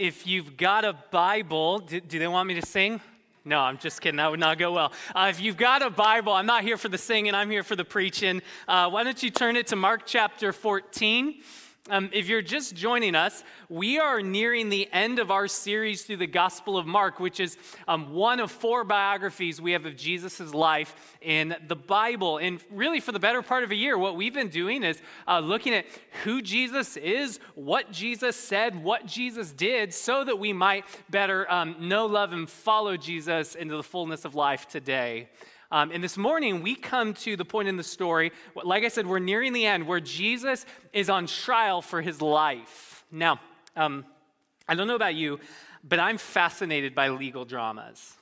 If you've got a Bible, do, do, they want me to sing? No, I'm just kidding. That would not go well. Uh, if you've got a Bible, I'm not here for the singing, I'm here for the preaching. Uh, why don't you turn it to Mark chapter 14? Um, if you're just joining us, we are nearing the end of our series through the Gospel of Mark, which is um, one of four biographies we have of Jesus' life in the Bible. And really, for the better part of a year, what we've been doing is uh, looking at who Jesus is, what Jesus said, what Jesus did, so that we might better um, know, love, and follow Jesus into the fullness of life today. Um, and this morning, we come to the point in the story, like I said, we're nearing the end, where Jesus is on trial for his life. Now, um, I don't know about you, but I'm fascinated by legal dramas.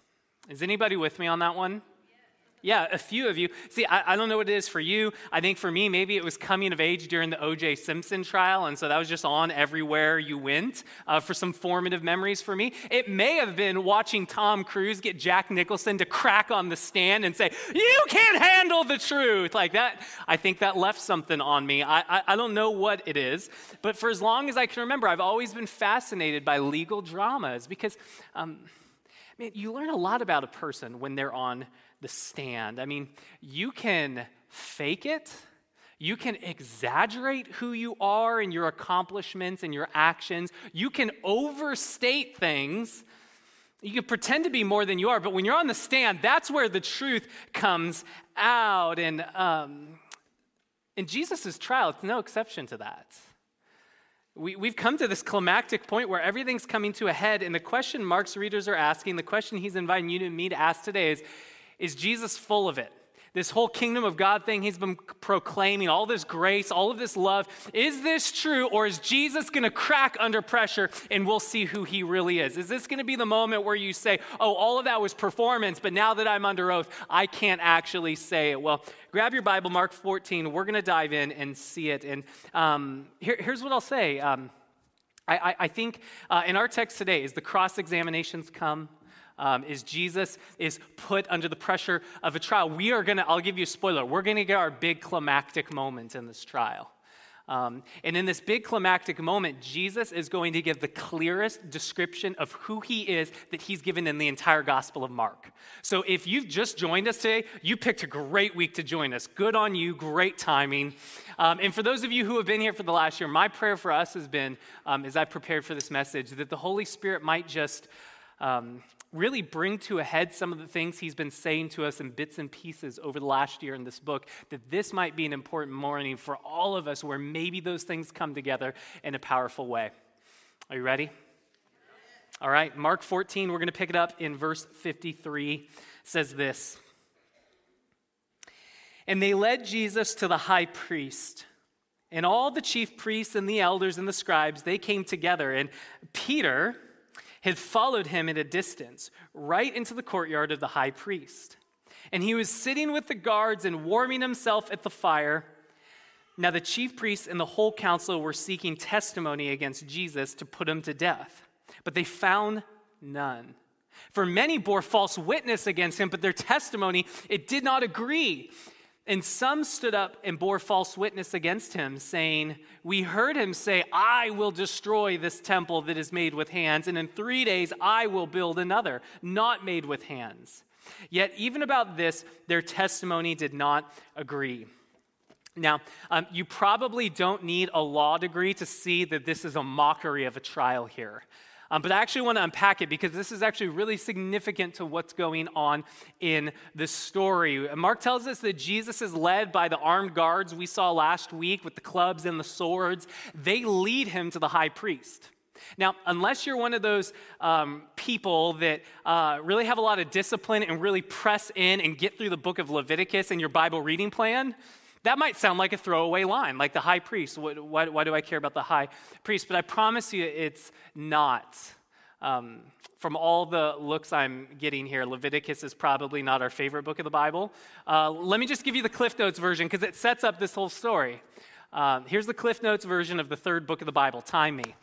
Is anybody with me on that one? Yeah, a few of you. See, I, I, don't know what it is for you. I think for me, maybe it was coming of age during the O.J. Simpson trial, and so that was just on everywhere you went uh, for some formative memories for me. It may have been watching Tom Cruise get Jack Nicholson to crack on the stand and say, You can't handle the truth. Like that, I think that left something on me. I, I, I don't know what it is, but for as long as I can remember, I've always been fascinated by legal dramas because, um, man, you learn a lot about a person when they're on the stand. I mean, you can fake it. You can exaggerate who you are and your accomplishments and your actions. You can overstate things. You can pretend to be more than you are, but when you're on the stand, that's where the truth comes out. And um, in Jesus' trial, it's no exception to that. We, we've come to this climactic point where everything's coming to a head, and the question Mark's readers are asking, the question he's inviting you and me to ask today is is Jesus full of it? This whole kingdom of God thing he's been proclaiming, all this grace, all of this love. Is this true, or is Jesus going to crack under pressure and we'll see who he really is? Is this going to be the moment where you say, oh, all of that was performance, but now that I'm under oath, I can't actually say it? Well, grab your Bible, Mark 14. We're going to dive in and see it. And um, here, here's what I'll say. Um, I, I, think uh, in our text today, as the cross examinations come, um, is Jesus is put under the pressure of a trial. We are going to, I'll give you a spoiler, we're going to get our big climactic moment in this trial. Um, and in this big climactic moment, Jesus is going to give the clearest description of who he is that he's given in the entire Gospel of Mark. So if you've just joined us today, you picked a great week to join us. Good on you, great timing. Um, and for those of you who have been here for the last year, my prayer for us has been, um, as I prepared for this message, that the Holy Spirit might just um, really bring to a head some of the things he's been saying to us in bits and pieces over the last year in this book, that this might be an important morning for all of us where maybe those things come together in a powerful way. Are you ready? All right, Mark 14, we're going to pick it up in verse 53, says this. And they led Jesus to the high priest. And all the chief priests and the elders and the scribes, they came together. And Peter, had followed him at a distance, right into the courtyard of the high priest. And he was sitting with the guards and warming himself at the fire. Now, the chief priests and the whole council were seeking testimony against Jesus to put him to death, but they found none. For many bore false witness against him, but their testimony, it did not agree. And some stood up and bore false witness against him, saying, We heard him say, I will destroy this temple that is made with hands, and in three days I will build another, not made with hands. Yet, even about this, their testimony did not agree. Now, um, you probably don't need a law degree to see that this is a mockery of a trial here. Um, but I actually want to unpack it because this is actually really significant to what's going on in this story. Mark tells us that Jesus is led by the armed guards we saw last week with the clubs and the swords. They lead him to the high priest. Now, unless you're one of those um, people that uh, really have a lot of discipline and really press in and get through the book of Leviticus in your Bible reading plan, that might sound like a throwaway line, like the high priest. Why, why, do I care about the high priest? But I promise you it's not. Um, from all the looks I'm getting here, Leviticus is probably not our favorite book of the Bible. Uh, let me just give you the Cliff Notes version because it sets up this whole story. Uh, here's the Cliff Notes version of the third book of the Bible, Time Me.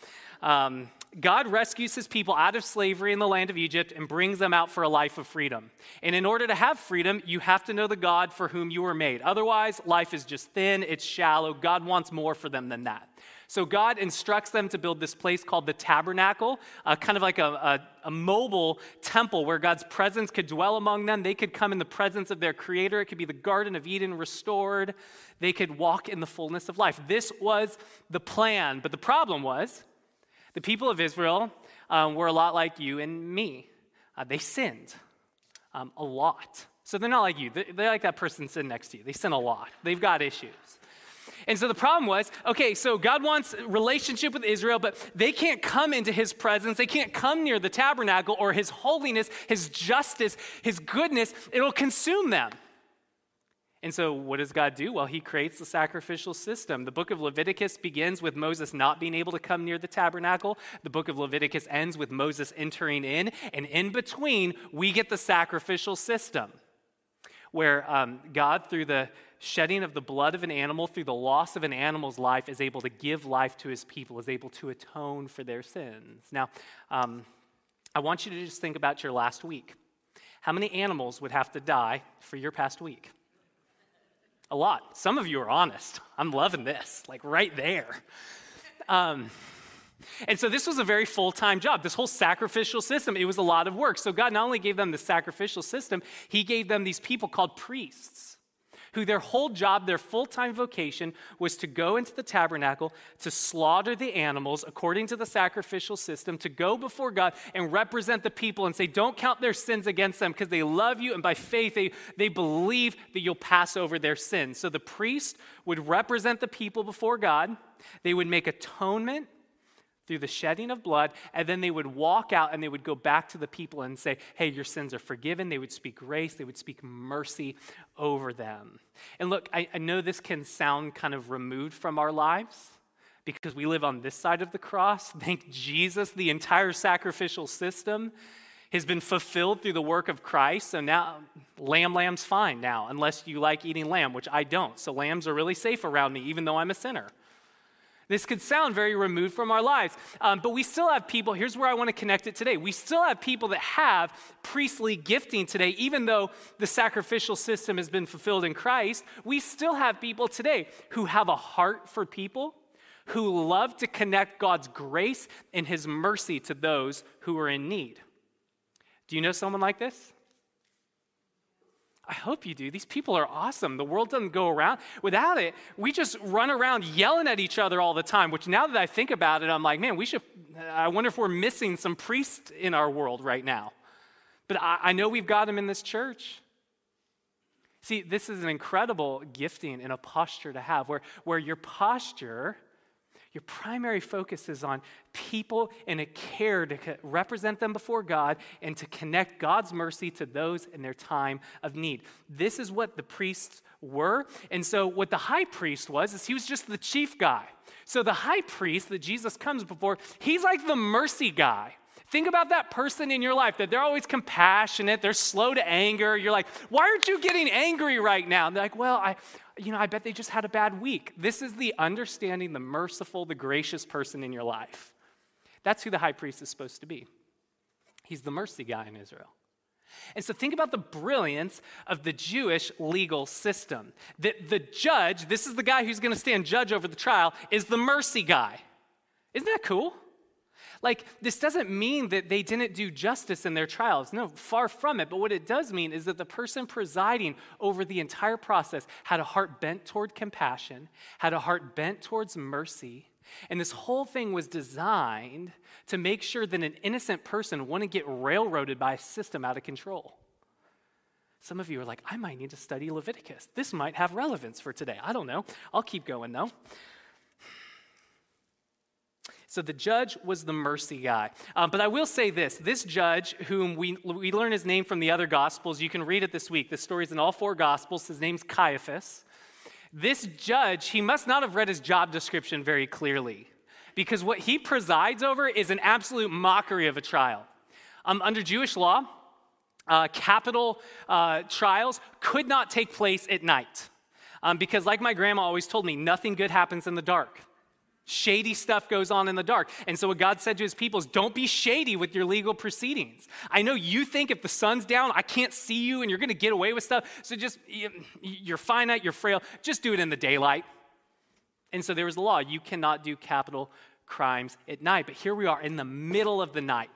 Um, God rescues his people out of slavery in the land of Egypt and brings them out for a life of freedom. And in order to have freedom, you have to know the God for whom you were made. Otherwise, life is just thin, it's shallow. God wants more for them than that. So God instructs them to build this place called the tabernacle, uh, kind of like a, a, a, mobile temple where God's presence could dwell among them. They could come in the presence of their creator. It could be the Garden of Eden restored. They could walk in the fullness of life. This was the plan. But the problem was the people of Israel um, were a lot like you and me. Uh, they sinned um, a lot. So they're not like you. They're like that person sitting next to you. They sin a lot. They've got issues. And so the problem was okay, so God wants relationship with Israel, but they can't come into his presence. They can't come near the tabernacle or his holiness, his justice, his goodness. It'll consume them. And so, what does God do? Well, he creates the sacrificial system. The book of Leviticus begins with Moses not being able to come near the tabernacle. The book of Leviticus ends with Moses entering in. And in between, we get the sacrificial system where um, God, through the shedding of the blood of an animal, through the loss of an animal's life, is able to give life to his people, is able to atone for their sins. Now, um, I want you to just think about your last week. How many animals would have to die for your past week? A lot. Some of you are honest. I'm loving this, like right there. Um, and so this was a very full time job. This whole sacrificial system, it was a lot of work. So God not only gave them the sacrificial system, He gave them these people called priests, who their whole job, their full time vocation was to go into the tabernacle, to slaughter the animals according to the sacrificial system, to go before God and represent the people and say, Don't count their sins against them because they love you. And by faith, they, they believe that you'll pass over their sins. So the priest would represent the people before God, they would make atonement through the shedding of blood, and then they would walk out and they would go back to the people and say, Hey, your sins are forgiven. They would speak grace, they would speak mercy over them. And look, I, I know this can sound kind of removed from our lives because we live on this side of the cross. Thank Jesus, the entire sacrificial system has been fulfilled through the work of Christ. So now, lamb, lamb's fine now, unless you like eating lamb, which I don't. So lambs are really safe around me, even though I'm a sinner. This could sound very removed from our lives, um, but we still have people. Here's where I want to connect it today. We still have people that have priestly gifting today, even though the sacrificial system has been fulfilled in Christ. We still have people today who have a heart for people, who love to connect God's grace and His mercy to those who are in need. Do you know someone like this? I hope you do. These people are awesome. The world doesn't go around. Without it, we just run around yelling at each other all the time, which now that I think about it, I'm like, man, we should, I wonder if we're missing some priests in our world right now. But I, I know we've got them in this church. See, this is an incredible gifting and a posture to have where, where your posture your primary focus is on people and a care to represent them before God and to connect God's mercy to those in their time of need. This is what the priests were. And so, what the high priest was, is he was just the chief guy. So, the high priest that Jesus comes before, he's like the mercy guy. Think about that person in your life that they're always compassionate, they're slow to anger. You're like, why aren't you getting angry right now? And they're like, well, I, you know, I bet they just had a bad week. This is the understanding, the merciful, the gracious person in your life. That's who the high priest is supposed to be. He's the mercy guy in Israel. And so think about the brilliance of the Jewish legal system. That the judge, this is the guy who's going to stand judge over the trial, is the mercy guy. Isn't that cool? Like, this doesn't mean that they didn't do justice in their trials. No, far from it. But what it does mean is that the person presiding over the entire process had a heart bent toward compassion, had a heart bent towards mercy. And this whole thing was designed to make sure that an innocent person wouldn't get railroaded by a system out of control. Some of you are like, I might need to study Leviticus. This might have relevance for today. I don't know. I'll keep going though. So the judge was the mercy guy. Um, but I will say this this judge, whom we, we learn his name from the other gospels, you can read it this week. The story's in all four gospels. His name's Caiaphas. This judge, he must not have read his job description very clearly because what he presides over is an absolute mockery of a trial. Um, under Jewish law, uh, capital uh, trials could not take place at night. Um, because, like my grandma always told me, nothing good happens in the dark. Shady stuff goes on in the dark. And so, what God said to his people is don't be shady with your legal proceedings. I know you think if the sun's down, I can't see you and you're going to get away with stuff. So, just you're finite, you're frail. Just do it in the daylight. And so there was a law you cannot do capital crimes at night. But here we are in the middle of the night.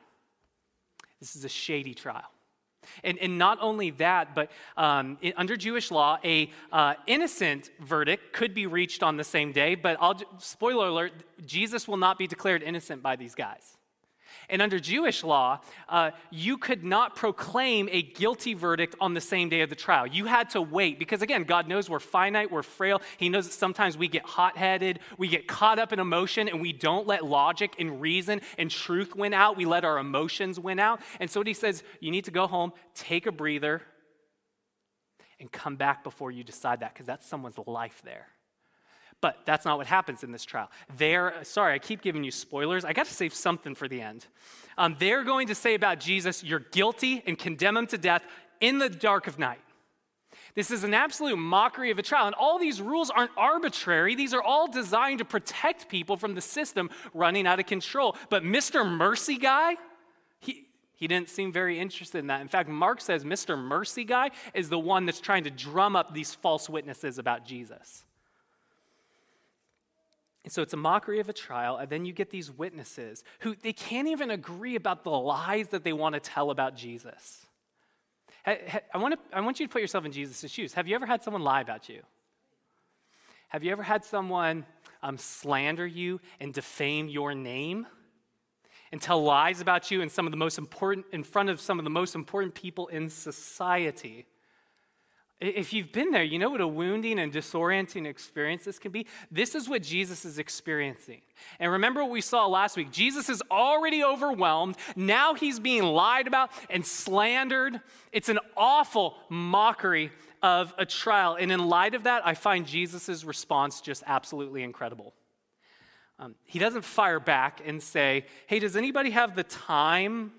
This is a shady trial. And, and not only that, but um, in, under Jewish law, a uh, innocent verdict could be reached on the same day. But I'll, spoiler alert: Jesus will not be declared innocent by these guys. And under Jewish law, uh, you could not proclaim a guilty verdict on the same day of the trial. You had to wait because, again, God knows we're finite, we're frail. He knows that sometimes we get hot headed, we get caught up in emotion, and we don't let logic and reason and truth win out. We let our emotions win out. And so, he says, you need to go home, take a breather, and come back before you decide that because that's someone's life there. But that's not what happens in this trial. They're, sorry, I keep giving you spoilers. I got to save something for the end. Um, they're going to say about Jesus, you're guilty and condemn him to death in the dark of night. This is an absolute mockery of a trial. And all these rules aren't arbitrary, these are all designed to protect people from the system running out of control. But Mr. Mercy Guy, he, he didn't seem very interested in that. In fact, Mark says Mr. Mercy Guy is the one that's trying to drum up these false witnesses about Jesus. And so it's a mockery of a trial, and then you get these witnesses who they can't even agree about the lies that they want to tell about Jesus. I want, to, I want you to put yourself in Jesus' shoes. Have you ever had someone lie about you? Have you ever had someone um, slander you and defame your name and tell lies about you in some of the most important in front of some of the most important people in society? If you've been there, you know what a wounding and disorienting experience this can be. This is what Jesus is experiencing. And remember what we saw last week Jesus is already overwhelmed. Now he's being lied about and slandered. It's an awful mockery of a trial. And in light of that, I find Jesus' response just absolutely incredible. Um, he doesn't fire back and say, Hey, does anybody have the time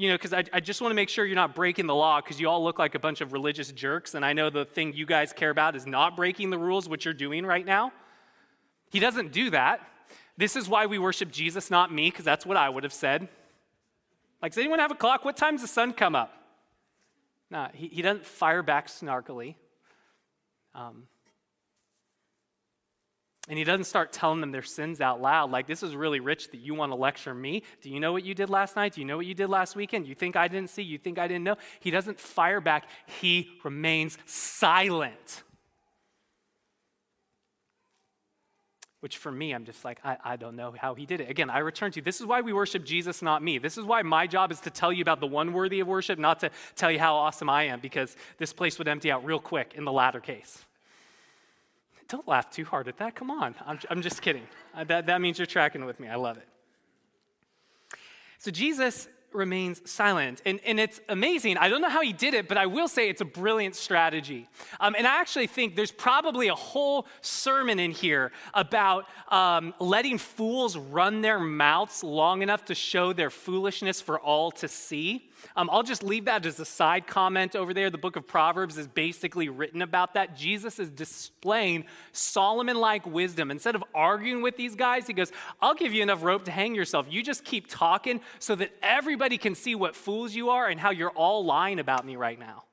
you know, because I, I, just want to make sure you're not breaking the law because you all look like a bunch of religious jerks. And I know the thing you guys care about is not breaking the rules, which you're doing right now. He doesn't do that. This is why we worship Jesus, not me, because that's what I would have said. Like, does anyone have a clock? What time's the sun come up? No, he, he doesn't fire back snarkily. Um, and he doesn't start telling them their sins out loud, like, this is really rich that you want to lecture me. Do you know what you did last night? Do you know what you did last weekend? You think I didn't see? You think I didn't know? He doesn't fire back, he remains silent. Which for me, I'm just like, I, I don't know how he did it. Again, I return to this is why we worship Jesus, not me. This is why my job is to tell you about the one worthy of worship, not to tell you how awesome I am, because this place would empty out real quick in the latter case. Don't laugh too hard at that. Come on. I'm, I'm just kidding. That, that means you're tracking with me. I love it. So Jesus remains silent. And, and it's amazing. I don't know how he did it, but I will say it's a brilliant strategy. Um, and I actually think there's probably a whole sermon in here about um, letting fools run their mouths long enough to show their foolishness for all to see. Um, I'll just leave that as a side comment over there. The book of Proverbs is basically written about that. Jesus is displaying Solomon like wisdom. Instead of arguing with these guys, he goes, I'll give you enough rope to hang yourself. You just keep talking so that everybody can see what fools you are and how you're all lying about me right now.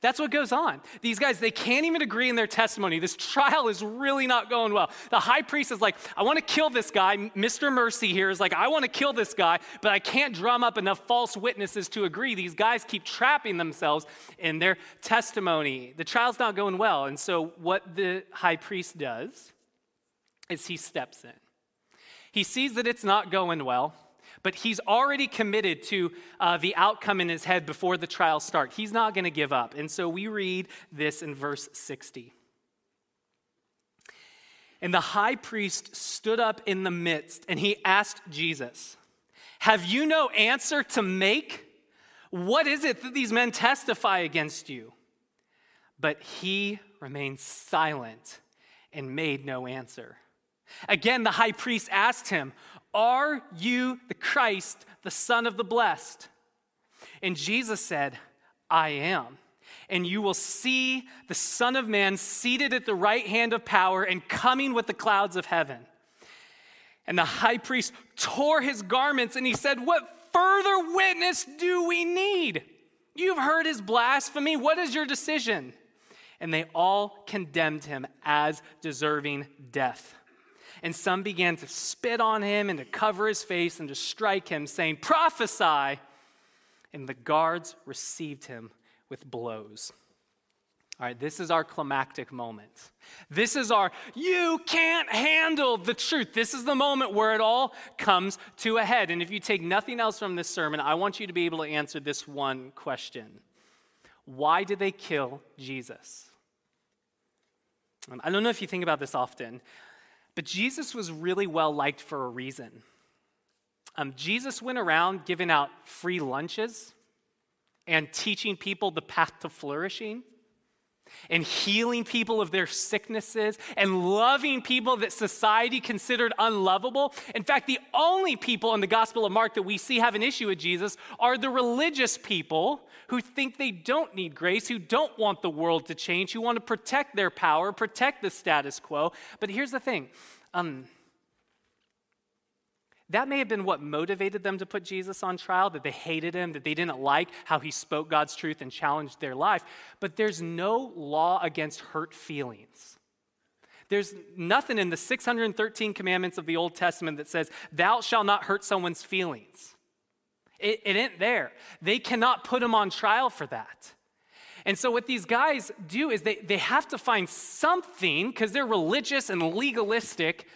That's what goes on. These guys, they can't even agree in their testimony. This trial is really not going well. The high priest is like, I want to kill this guy. Mr. Mercy here is like, I want to kill this guy, but I can't drum up enough false witnesses to agree. These guys keep trapping themselves in their testimony. The trial's not going well. And so, what the high priest does is he steps in. He sees that it's not going well but he's already committed to uh, the outcome in his head before the trial starts. He's not going to give up. And so we read this in verse 60. And the high priest stood up in the midst and he asked Jesus, Have you no answer to make? What is it that these men testify against you? But he remained silent and made no answer. Again, the high priest asked him, are you the Christ, the Son of the Blessed? And Jesus said, I am. And you will see the Son of Man seated at the right hand of power and coming with the clouds of heaven. And the high priest tore his garments and he said, What further witness do we need? You've heard his blasphemy. What is your decision? and they all condemned him as deserving death. And some began to spit on him and to cover his face and to strike him, saying, Prophesy! And the guards received him with blows. All right, this is our climactic moment. This is our, you can't handle the truth. This is the moment where it all comes to a head. And if you take nothing else from this sermon, I want you to be able to answer this one question Why did they kill Jesus? I don't know if you think about this often, but Jesus was really well liked for a reason. Um, Jesus went around giving out free lunches and teaching people the path to flourishing and healing people of their sicknesses and loving people that society considered unlovable. In fact, the only people in the Gospel of Mark that we see have an issue with Jesus are the religious people who think they don't need grace, who don't want the world to change, who want to protect their power, protect the status quo. But here's the thing. Um, that may have been what motivated them to put Jesus on trial, that they hated him, that they didn't like how he spoke God's truth and challenged their life. But there's no law against hurt feelings. There's nothing in the 613 commandments of the Old Testament that says, Thou shalt not hurt someone's feelings. It, it ain't there. They cannot put him on trial for that. And so, what these guys do is they, they have to find something, because they're religious and legalistic,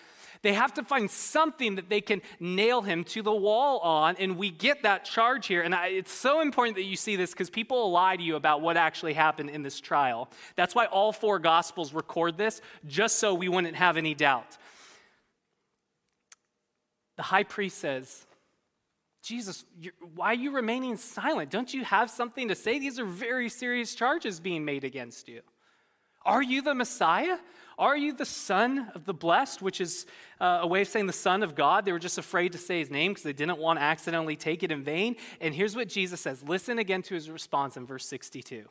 they have to find something that they can nail him to the wall on, and we get that charge here. And I, it's so important that you see this because people will lie to you about what actually happened in this trial. That's why all four Gospels record this, just so we wouldn't have any doubt. The high priest says, Jesus, why are you remaining silent? Don't you have something to say? These are very serious charges being made against you. Are you the Messiah? Are you the Son of the Blessed, which is uh, a way of saying the Son of God? They were just afraid to say his name because they didn't want to accidentally take it in vain. And here's what Jesus says listen again to his response in verse 62.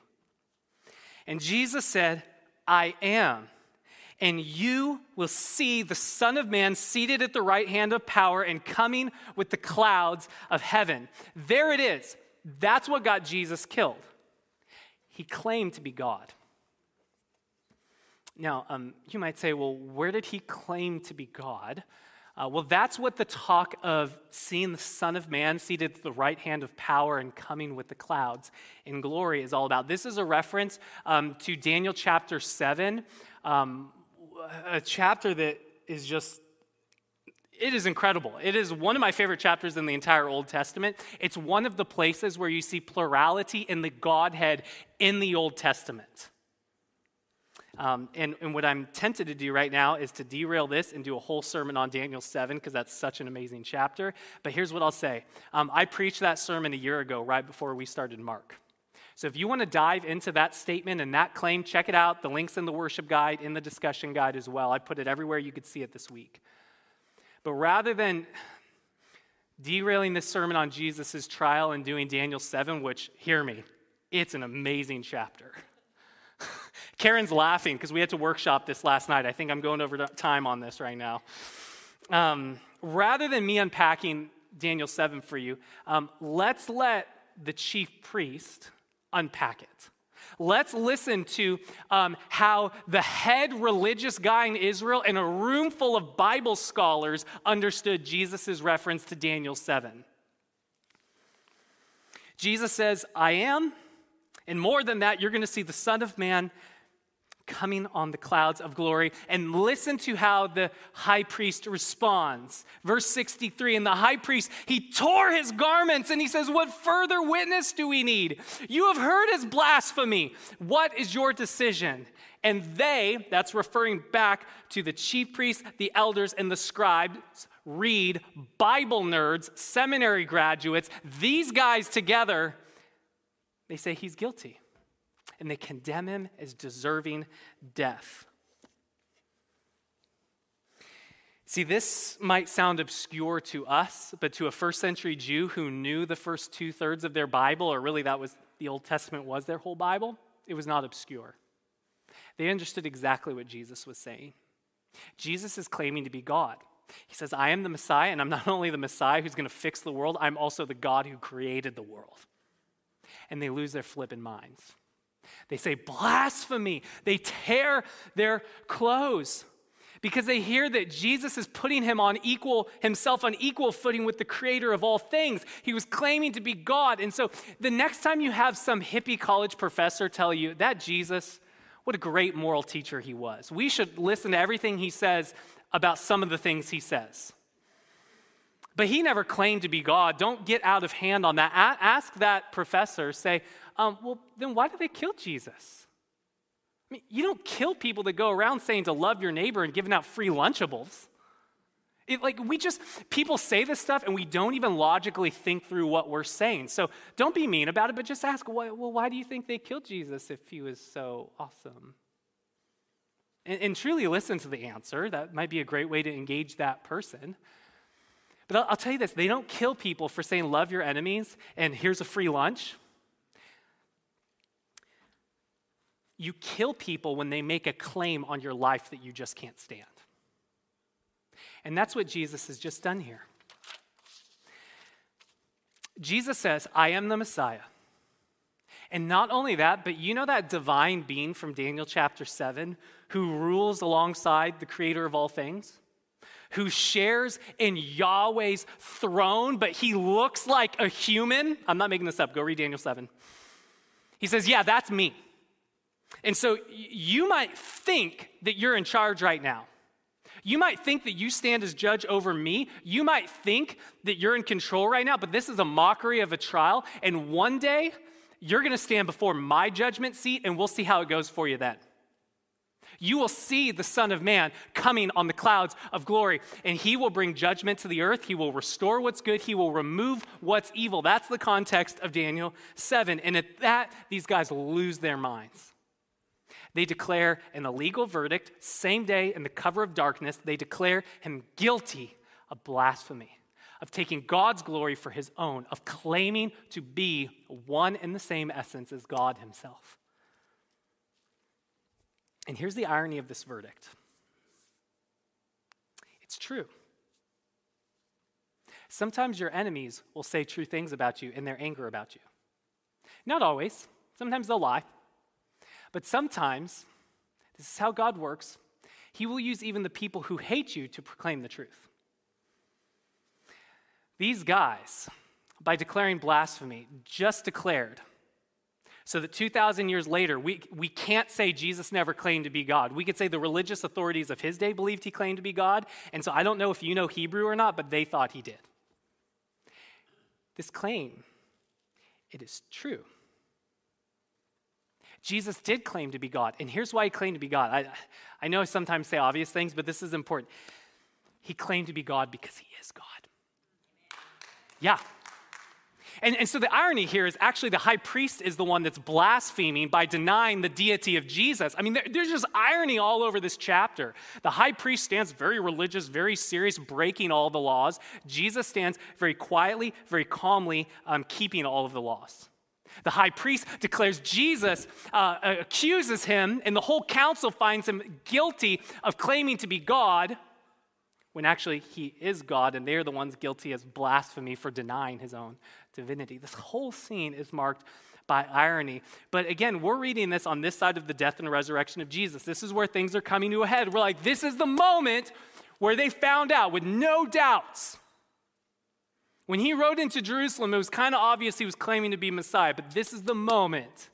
And Jesus said, I am. And you will see the Son of Man seated at the right hand of power and coming with the clouds of heaven. There it is. That's what got Jesus killed. He claimed to be God. Now, um, you might say, well, where did he claim to be God? Uh, well, that's what the talk of seeing the Son of Man seated at the right hand of power and coming with the clouds in glory is all about. This is a reference um, to Daniel chapter 7, um, a chapter that is just it is incredible. It is one of my favorite chapters in the entire Old Testament. It's one of the places where you see plurality in the Godhead in the Old Testament. Um, and, and what I'm tempted to do right now is to derail this and do a whole sermon on Daniel 7 because that's such an amazing chapter. But here's what I'll say um, I preached that sermon a year ago, right before we started Mark. So if you want to dive into that statement and that claim, check it out. The link's in the worship guide, in the discussion guide as well. I put it everywhere you could see it this week. But rather than derailing this sermon on Jesus' trial and doing Daniel 7, which, hear me, it's an amazing chapter. Karen's laughing because we had to workshop this last night. I think I'm going over time on this right now. Um, rather than me unpacking Daniel 7 for you, um, let's let the chief priest unpack it. Let's listen to um, how the head religious guy in Israel and a room full of Bible scholars understood Jesus' reference to Daniel 7. Jesus says, I am, and more than that, you're going to see the Son of Man coming on the clouds of glory. And listen to how the high priest responds. Verse 63 And the high priest, he tore his garments and he says, What further witness do we need? You have heard his blasphemy. What is your decision? And they, that's referring back to the chief priests, the elders, and the scribes, read Bible nerds, seminary graduates, these guys together, they say he's guilty and they condemn him as deserving death. See, this might sound obscure to us, but to a first century Jew who knew the first two thirds of their Bible, or really that was the Old Testament was their whole Bible, it was not obscure. They understood exactly what Jesus was saying. Jesus is claiming to be God. He says, I am the Messiah, and I'm not only the Messiah who's going to fix the world, I'm also the God who created the world. And they lose their flipping minds. They say blasphemy. They tear their clothes because they hear that Jesus is putting him on equal himself on equal footing with the creator of all things. He was claiming to be God. And so the next time you have some hippie college professor tell you that Jesus, what a great moral teacher he was. We should listen to everything he says about some of the things he says. But he never claimed to be God. Don't get out of hand on that. A- ask that professor, say, um, well, then why did they kill Jesus? I mean, you don't kill people that go around saying to love your neighbor and giving out free Lunchables. It, like we just people say this stuff and we don't even logically think through what we're saying so don't be mean about it but just ask well why do you think they killed jesus if he was so awesome and, and truly listen to the answer that might be a great way to engage that person but I'll, I'll tell you this they don't kill people for saying love your enemies and here's a free lunch You kill people when they make a claim on your life that you just can't stand. And that's what Jesus has just done here. Jesus says, I am the Messiah. And not only that, but you know that divine being from Daniel chapter 7 who rules alongside the creator of all things? Who shares in Yahweh's throne, but he looks like a human? I'm not making this up. Go read Daniel 7. He says, Yeah, that's me. And so you might think that you're in charge right now. You might think that you stand as judge over me. You might think that you're in control right now, but this is a mockery of a trial. And one day, you're going to stand before my judgment seat, and we'll see how it goes for you then. You will see the Son of Man coming on the clouds of glory, and he will bring judgment to the earth. He will restore what's good, he will remove what's evil. That's the context of Daniel 7. And at that, these guys lose their minds. They declare an illegal verdict, same day in the cover of darkness. They declare him guilty of blasphemy, of taking God's glory for his own, of claiming to be one and the same essence as God himself. And here's the irony of this verdict it's true. Sometimes your enemies will say true things about you in their anger about you. Not always, sometimes they'll lie. But sometimes, this is how God works, He will use even the people who hate you to proclaim the truth. These guys, by declaring blasphemy, just declared so that 2,000 years later, we, we can't say Jesus never claimed to be God. We could say the religious authorities of his day believed he claimed to be God. And so I don't know if you know Hebrew or not, but they thought he did. This claim, it is true. Jesus did claim to be God. And here's why he claimed to be God. I, I know I sometimes say obvious things, but this is important. He claimed to be God because he is God. Yeah. And, and so the irony here is actually the high priest is the one that's blaspheming by denying the deity of Jesus. I mean, there, there's just irony all over this chapter. The high priest stands very religious, very serious, breaking all the laws. Jesus stands very quietly, very calmly, um, keeping all of the laws. The high priest declares Jesus, uh, accuses him, and the whole council finds him guilty of claiming to be God when actually he is God, and they're the ones guilty as blasphemy for denying his own divinity. This whole scene is marked by irony. But again, we're reading this on this side of the death and resurrection of Jesus. This is where things are coming to a head. We're like, this is the moment where they found out with no doubts when he rode into Jerusalem, it was kind of obvious he was claiming to be Messiah, but this is the moment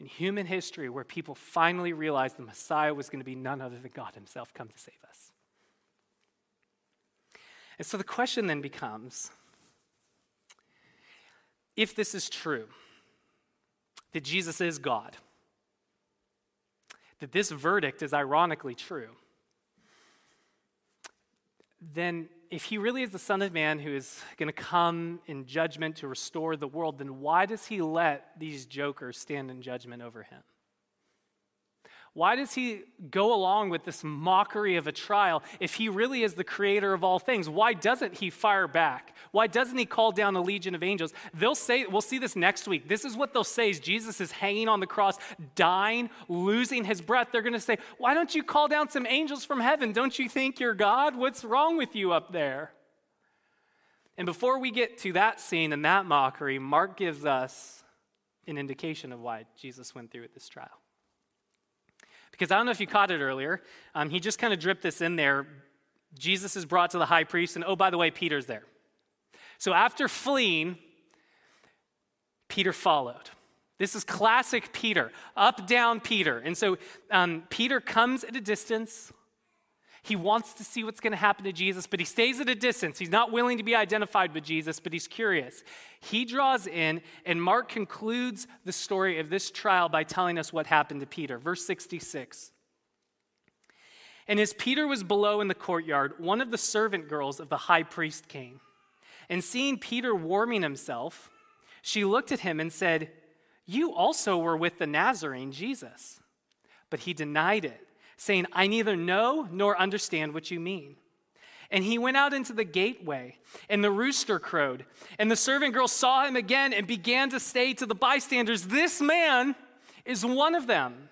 in human history where people finally realized the Messiah was going to be none other than God Himself come to save us. And so the question then becomes if this is true, that Jesus is God, that this verdict is ironically true, then if he really is the Son of Man who is going to come in judgment to restore the world, then why does he let these jokers stand in judgment over him? Why does he go along with this mockery of a trial if he really is the creator of all things? Why doesn't he fire back? Why doesn't he call down a legion of angels? They'll say, we'll see this next week. This is what they'll say is Jesus is hanging on the cross, dying, losing his breath. They're going to say, Why don't you call down some angels from heaven? Don't you think you're God? What's wrong with you up there? And before we get to that scene and that mockery, Mark gives us an indication of why Jesus went through with this trial. Because I don't know if you caught it earlier, um, he just kind of dripped this in there. Jesus is brought to the high priest, and oh, by the way, Peter's there. So after fleeing, Peter followed. This is classic Peter, up, down Peter. And so um, Peter comes at a distance. He wants to see what's going to happen to Jesus, but he stays at a distance. He's not willing to be identified with Jesus, but he's curious. He draws in, and Mark concludes the story of this trial by telling us what happened to Peter. Verse 66. And as Peter was below in the courtyard, one of the servant girls of the high priest came. And seeing Peter warming himself, she looked at him and said, You also were with the Nazarene, Jesus. But he denied it saying, I neither know nor understand what you mean. And he went out into the gateway, and the rooster crowed. And the servant girl saw him again and began to say to the bystanders, This man is one of them.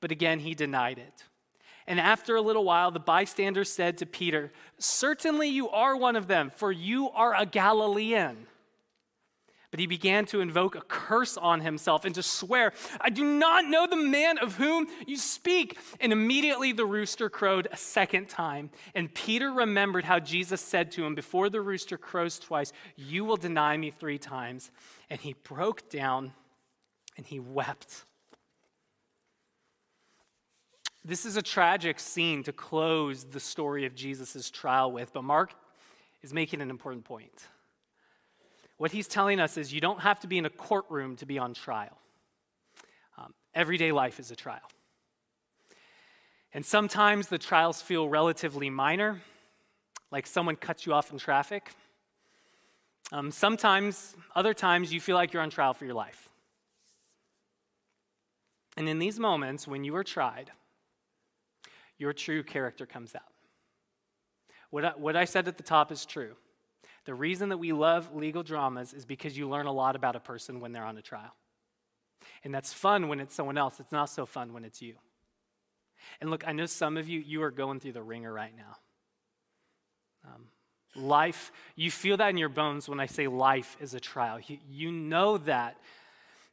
But again he denied it. And after a little while, the bystanders said to Peter, Certainly you are one of them, for you are a Galilean. But he began to invoke a curse on himself and to swear, I do not know the man of whom you speak. And immediately the rooster crowed a second time. And Peter remembered how Jesus said to him, Before the rooster crows twice, you will deny me three times. And he broke down and he wept. This is a tragic scene to close the story of Jesus' trial with, but Mark is making an important point. What he's telling us is you don't have to be in a courtroom to be on trial. Um, everyday life is a trial. And sometimes the trials feel relatively minor, like someone cuts you off in traffic. Um, sometimes, other times, you feel like you're on trial for your life. And in these moments, when you are tried, your true character comes out. What I, what I said at the top is true. The reason that we love legal dramas is because you learn a lot about a person when they're on a trial. And that's fun when it's someone else, it's not so fun when it's you. And look, I know some of you, you are going through the wringer right now. Um, life, you feel that in your bones when I say life is a trial. You, you know that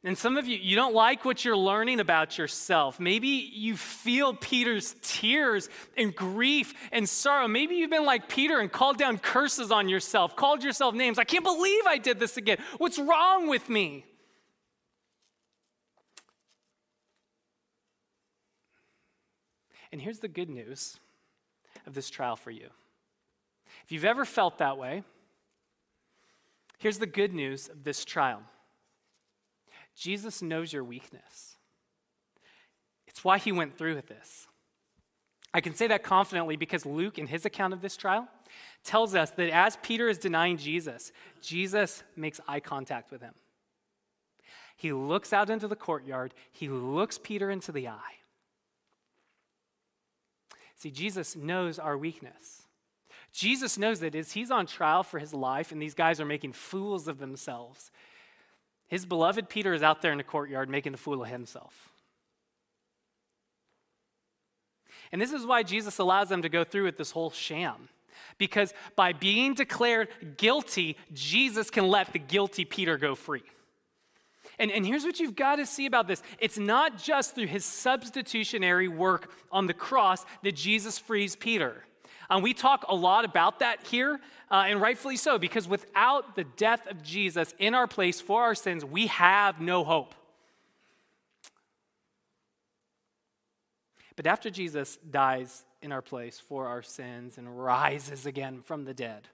and some of you, you don't like what you're learning about yourself. Maybe you feel Peter's tears and grief and sorrow. Maybe you've been like Peter and called down curses on yourself, called yourself names. I can't believe I did this again. What's wrong with me? And here's the good news of this trial for you. If you've ever felt that way, here's the good news of this trial. Jesus knows your weakness. It's why he went through with this. I can say that confidently because Luke, in his account of this trial, tells us that as Peter is denying Jesus, Jesus makes eye contact with him. He looks out into the courtyard, he looks Peter into the eye. See, Jesus knows our weakness. Jesus knows that as he's on trial for his life and these guys are making fools of themselves, his beloved Peter is out there in the courtyard making a fool of himself. And this is why Jesus allows them to go through with this whole sham. Because by being declared guilty, Jesus can let the guilty Peter go free. And, and here's what you've got to see about this it's not just through his substitutionary work on the cross that Jesus frees Peter. Um, we talk a lot about that here, uh, and rightfully so, because without the death of Jesus in our place for our sins, we have no hope. But after Jesus dies in our place for our sins and rises again from the dead,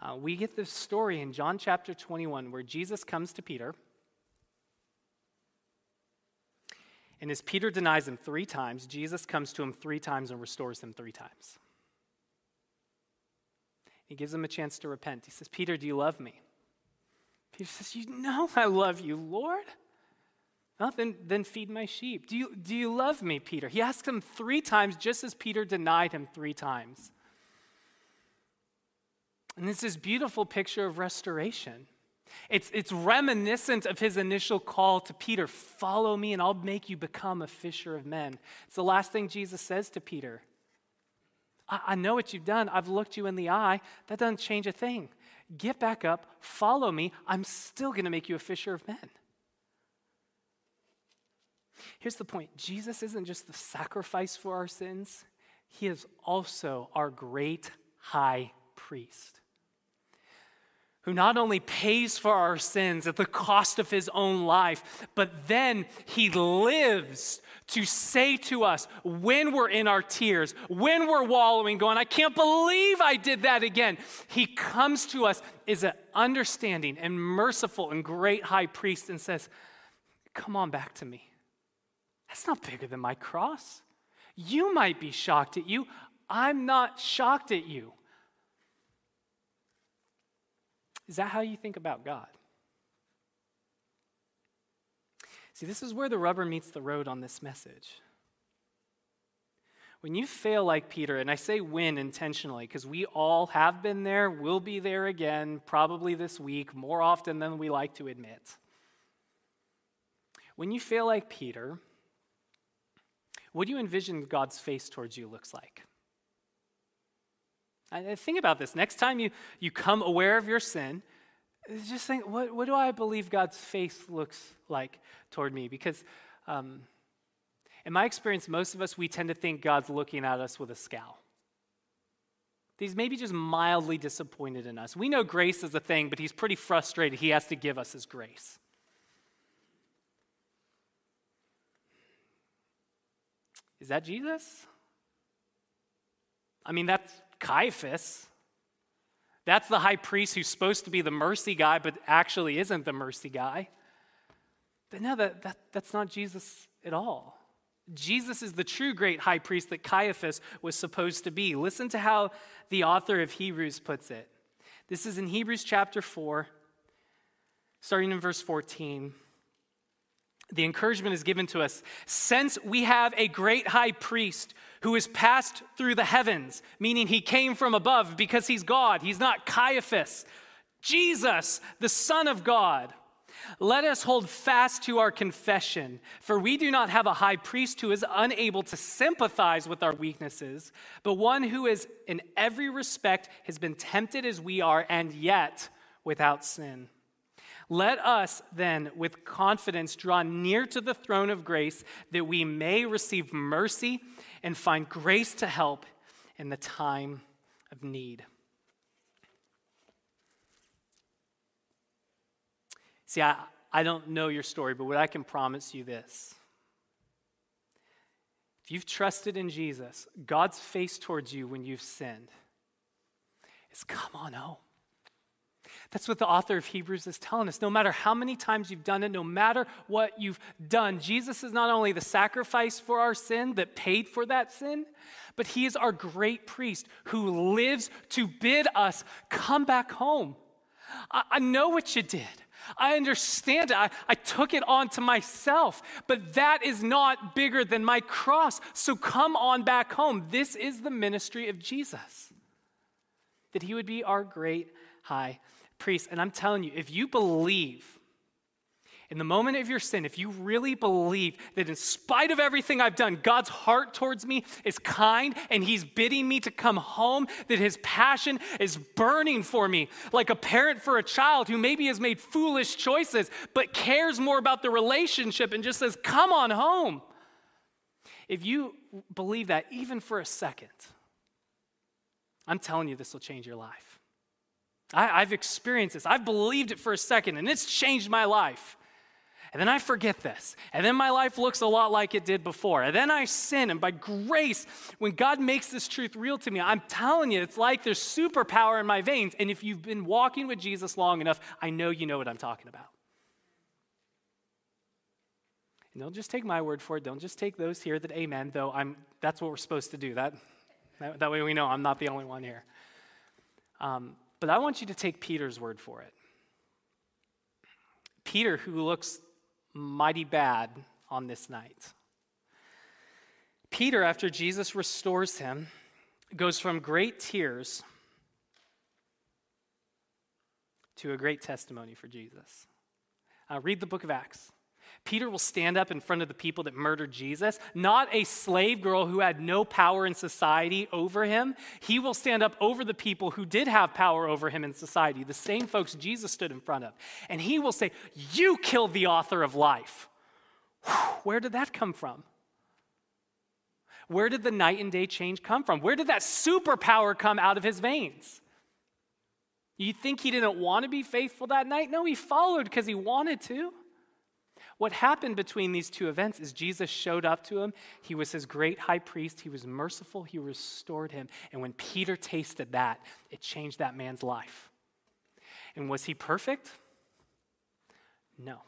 uh, we get this story in John chapter 21 where Jesus comes to Peter. And as Peter denies him three times, Jesus comes to him three times and restores him three times. He gives him a chance to repent. He says, Peter, do you love me? Peter says, You know I love you, Lord. Well, then, then feed my sheep. Do you, do you love me, Peter? He asks him three times, just as Peter denied him three times. And it's this beautiful picture of restoration. It's, it's reminiscent of his initial call to Peter follow me, and I'll make you become a fisher of men. It's the last thing Jesus says to Peter. I, I know what you've done. I've looked you in the eye. That doesn't change a thing. Get back up, follow me. I'm still going to make you a fisher of men. Here's the point Jesus isn't just the sacrifice for our sins, He is also our great high priest who not only pays for our sins at the cost of his own life, but then he lives to say to us when we're in our tears, when we're wallowing, going, I can't believe I did that again. He comes to us as an understanding and merciful and great high priest and says, Come on back to me. That's not bigger than my cross. You might be shocked at you. I'm not shocked at you. Is that how you think about God? See, this is where the rubber meets the road on this message. When you fail like Peter, and I say win intentionally because we all have been there, will be there again, probably this week, more often than we like to admit. When you fail like Peter, what do you envision God's face towards you looks like? I think about this. Next time you, you come aware of your sin, just think, what, what do I believe God's face looks like toward me? Because um, in my experience, most of us, we tend to think God's looking at us with a scowl. He's maybe just mildly disappointed in us. We know grace is a thing, but he's pretty frustrated. He has to give us his grace. Is that Jesus? I mean, that's Caiaphas. That's the high priest who's supposed to be the mercy guy, but actually isn't the mercy guy. But no, that, that, that's not Jesus at all. Jesus is the true great high priest that Caiaphas was supposed to be. Listen to how the author of Hebrews puts it. This is in Hebrews chapter 4, starting in verse 14 the encouragement is given to us since we have a great high priest who has passed through the heavens, meaning he came from above because he's God. He's not Caiaphas. Jesus, the Son of God. Let us hold fast to our confession, for we do not have a high priest who is unable to sympathize with our weaknesses, but one who is in every respect has been tempted as we are, and yet without sin. Let us then, with confidence, draw near to the throne of grace that we may receive mercy and find grace to help in the time of need. See, I, I don't know your story, but what I can promise you this. If you've trusted in Jesus, God's face towards you when you've sinned is come on home. That's what the author of Hebrews is telling us. No matter how many times you've done it, no matter what you've done, Jesus is not only the sacrifice for our sin that paid for that sin, but he is our great priest who lives to bid us come back home. I, I know what you did. I understand it. I, I took it on to myself, but that is not bigger than my cross. So come on back home. This is the ministry of Jesus, that he would be our great high priest. And I'm telling you, if you believe in the moment of your sin, if you really believe that in spite of everything I've done, God's heart towards me is kind and He's bidding me to come home, that His passion is burning for me, like a parent for a child who maybe has made foolish choices but cares more about the relationship and just says, Come on home. If you believe that even for a second, I'm telling you, this will change your life. I, have experienced this. I've believed it for a second, and it's changed my life. And then I forget this. And then my life looks a lot like it did before. And then I sin. And by grace, when God makes this truth real to me, I'm telling you, it's like there's superpower in my veins. And if you've been walking with Jesus long enough, I know you know what I'm talking about. And don't just take my word for it. Don't just take those here that amen, though I'm, that's what we're supposed to do. That, that, that way we know I'm not the only one here. Um, but I want you to take Peter's word for it. Peter, who looks mighty bad on this night. Peter, after Jesus restores him, goes from great tears to a great testimony for Jesus. Uh, read the book of Acts. Peter will stand up in front of the people that murdered Jesus, not a slave girl who had no power in society over him. He will stand up over the people who did have power over him in society, the same folks Jesus stood in front of. And he will say, You killed the author of life. Where did that come from? Where did the night and day change come from? Where did that superpower come out of his veins? You think he didn't want to be faithful that night? No, he followed because he wanted to. What happened between these two events is Jesus showed up to him. He was his great high priest. He was merciful. He restored him. And when Peter tasted that, it changed that man's life. And was he perfect? No.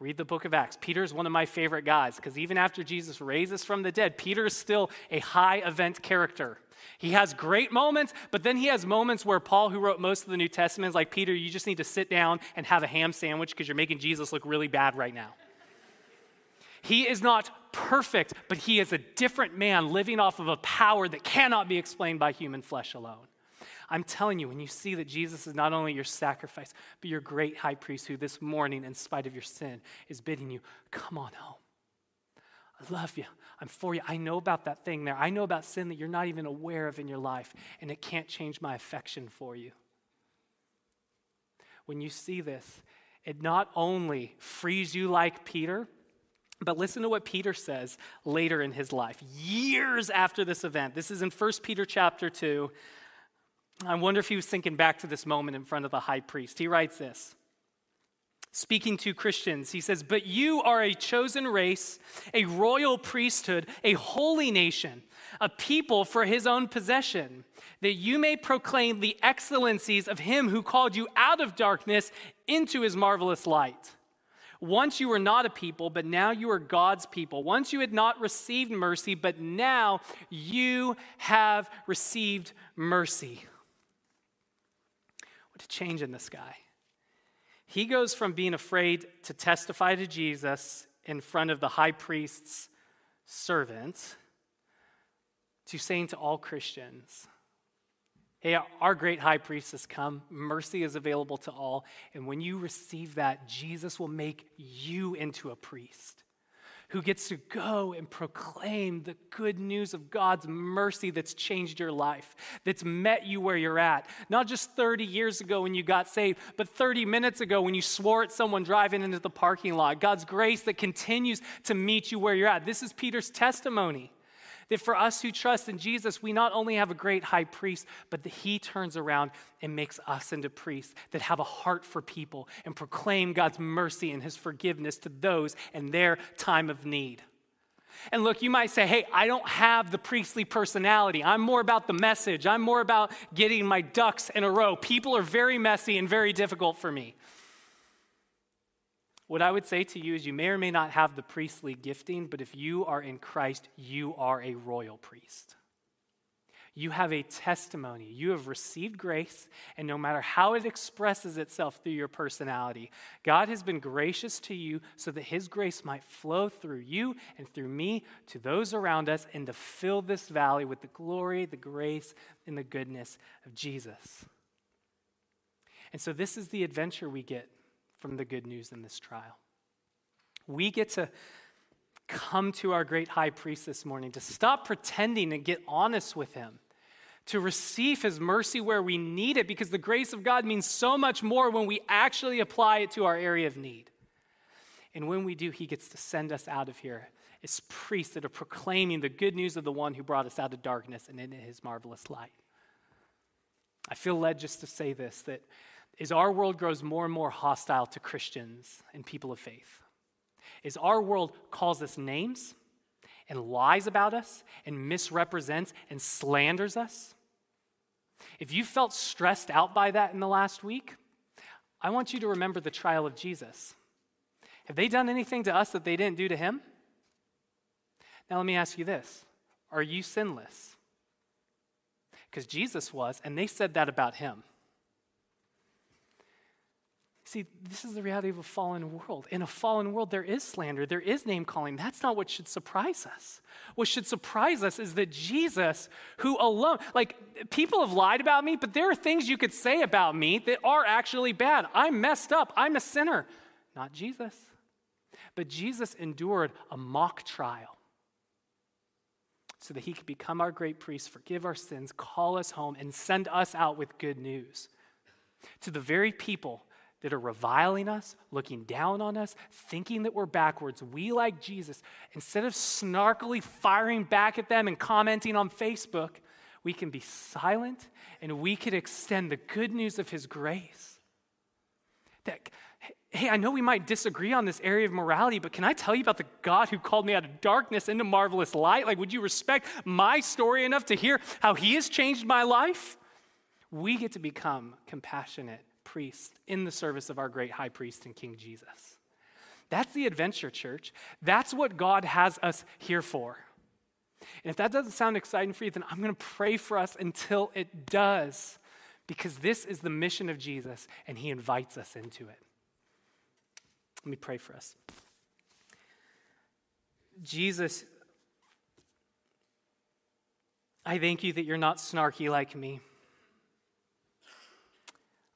Read the book of Acts. Peter is one of my favorite guys because even after Jesus raises from the dead, Peter is still a high event character. He has great moments, but then he has moments where Paul, who wrote most of the New Testament, is like, Peter, you just need to sit down and have a ham sandwich because you're making Jesus look really bad right now. He is not perfect, but he is a different man living off of a power that cannot be explained by human flesh alone. I'm telling you, when you see that Jesus is not only your sacrifice, but your great high priest who this morning, in spite of your sin, is bidding you, come on home. I love you. I'm for you. I know about that thing there. I know about sin that you're not even aware of in your life, and it can't change my affection for you. When you see this, it not only frees you like Peter, but listen to what Peter says later in his life, years after this event. This is in 1 Peter chapter 2, I wonder if he was thinking back to this moment in front of the high priest. He writes this speaking to Christians. He says, But you are a chosen race, a royal priesthood, a holy nation, a people for his own possession, that you may proclaim the excellencies of him who called you out of darkness into his marvelous light. Once you were not a people, but now you are God's people. Once you had not received mercy, but now you have received mercy. What a change in this guy. He goes from being afraid to testify to Jesus in front of the high priest's servant to saying to all Christians, Hey, our great high priest has come. Mercy is available to all. And when you receive that, Jesus will make you into a priest who gets to go and proclaim the good news of God's mercy that's changed your life, that's met you where you're at. Not just 30 years ago when you got saved, but 30 minutes ago when you swore at someone driving into the parking lot. God's grace that continues to meet you where you're at. This is Peter's testimony. That for us who trust in Jesus, we not only have a great high priest, but that he turns around and makes us into priests that have a heart for people and proclaim God's mercy and his forgiveness to those in their time of need. And look, you might say, hey, I don't have the priestly personality. I'm more about the message. I'm more about getting my ducks in a row. People are very messy and very difficult for me. What I would say to you is you may or may not have the priestly gifting, but if you are in Christ, you are a royal priest. You have a testimony. You have received grace, and no matter how it expresses itself through your personality, God has been gracious to you so that His grace might flow through you and through me to those around us and to fill this valley with the glory, the grace, and the goodness of Jesus. And so, this is the adventure we get from the good news in this trial. We get to come to our great high priest this morning, to stop pretending and get honest with him, to receive his mercy where we need it, because the grace of God means so much more when we actually apply it to our area of need. And when we do, he gets to send us out of here as priests that are proclaiming the good news of the one who brought us out of darkness and into his marvelous light. I feel led just to say this that is our world grows more and more hostile to Christians and people of faith. Is our world calls us names and lies about us and misrepresents and slanders us. If you felt stressed out by that in the last week, I want you to remember the trial of Jesus. Have they done anything to us that they didn't do to him? Now, let me ask you this Are you sinless? Because Jesus was, and they said that about him. See, this is the reality of a fallen world. In a fallen world, there is slander, there is name calling. That's not what should surprise us. What should surprise us is that Jesus, who alone, like people have lied about me, but there are things you could say about me that are actually bad. I'm messed up, I'm a sinner. Not Jesus. But Jesus endured a mock trial so that he could become our great priest, forgive our sins, call us home, and send us out with good news to the very people that are reviling us, looking down on us, thinking that we're backwards, we, like Jesus, instead of snarkily firing back at them and commenting on Facebook, we can be silent and we can extend the good news of His grace. That, hey, I know we might disagree on this area of morality, but can I tell you about the God who called me out of darkness into marvelous light? Like, would you respect my story enough to hear how He has changed my life? We get to become compassionate priests in the service of our great high priest and King Jesus. That's the adventure, church. That's what God has us here for. And if that doesn't sound exciting for you, then I'm going to pray for us until it does, because this is the mission of Jesus, and he invites us into it. Let me pray for us. Jesus, I thank you that you're not snarky like me.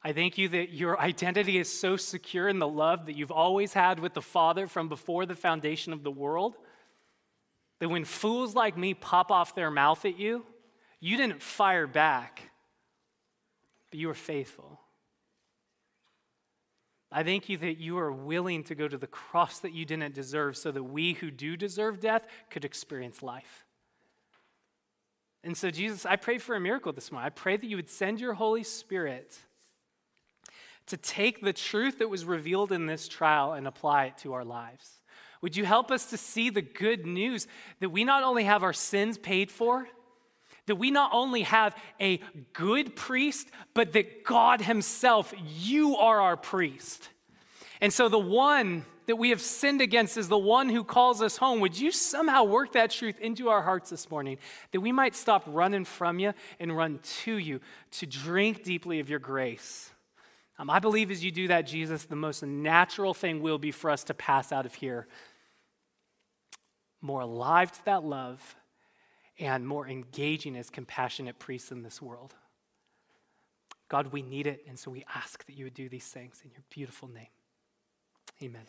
I thank you that your identity is so secure in the love that you've always had with the Father from before the foundation of the world that when fools like me pop off their mouth at you, you didn't fire back, but you were faithful. I thank you that you are willing to go to the cross that you didn't deserve so that we who do deserve death could experience life. And so, Jesus, I pray for a miracle this morning. I pray that you would send your Holy Spirit to take the truth that was revealed in this trial and apply it to our lives. Would you help us to see the good news that we not only have our sins paid for, that we not only have a good priest, but that God Himself, you are our priest. And so the one that we have sinned against is the one who calls us home. Would you somehow work that truth into our hearts this morning that we might stop running from you and run to you to drink deeply of your grace? Um, I believe as you do that, Jesus, the most natural thing will be for us to pass out of here more alive to that love and more engaging as compassionate priests in this world. God, we need it, and so we ask that you would do these things in your beautiful name. Amen.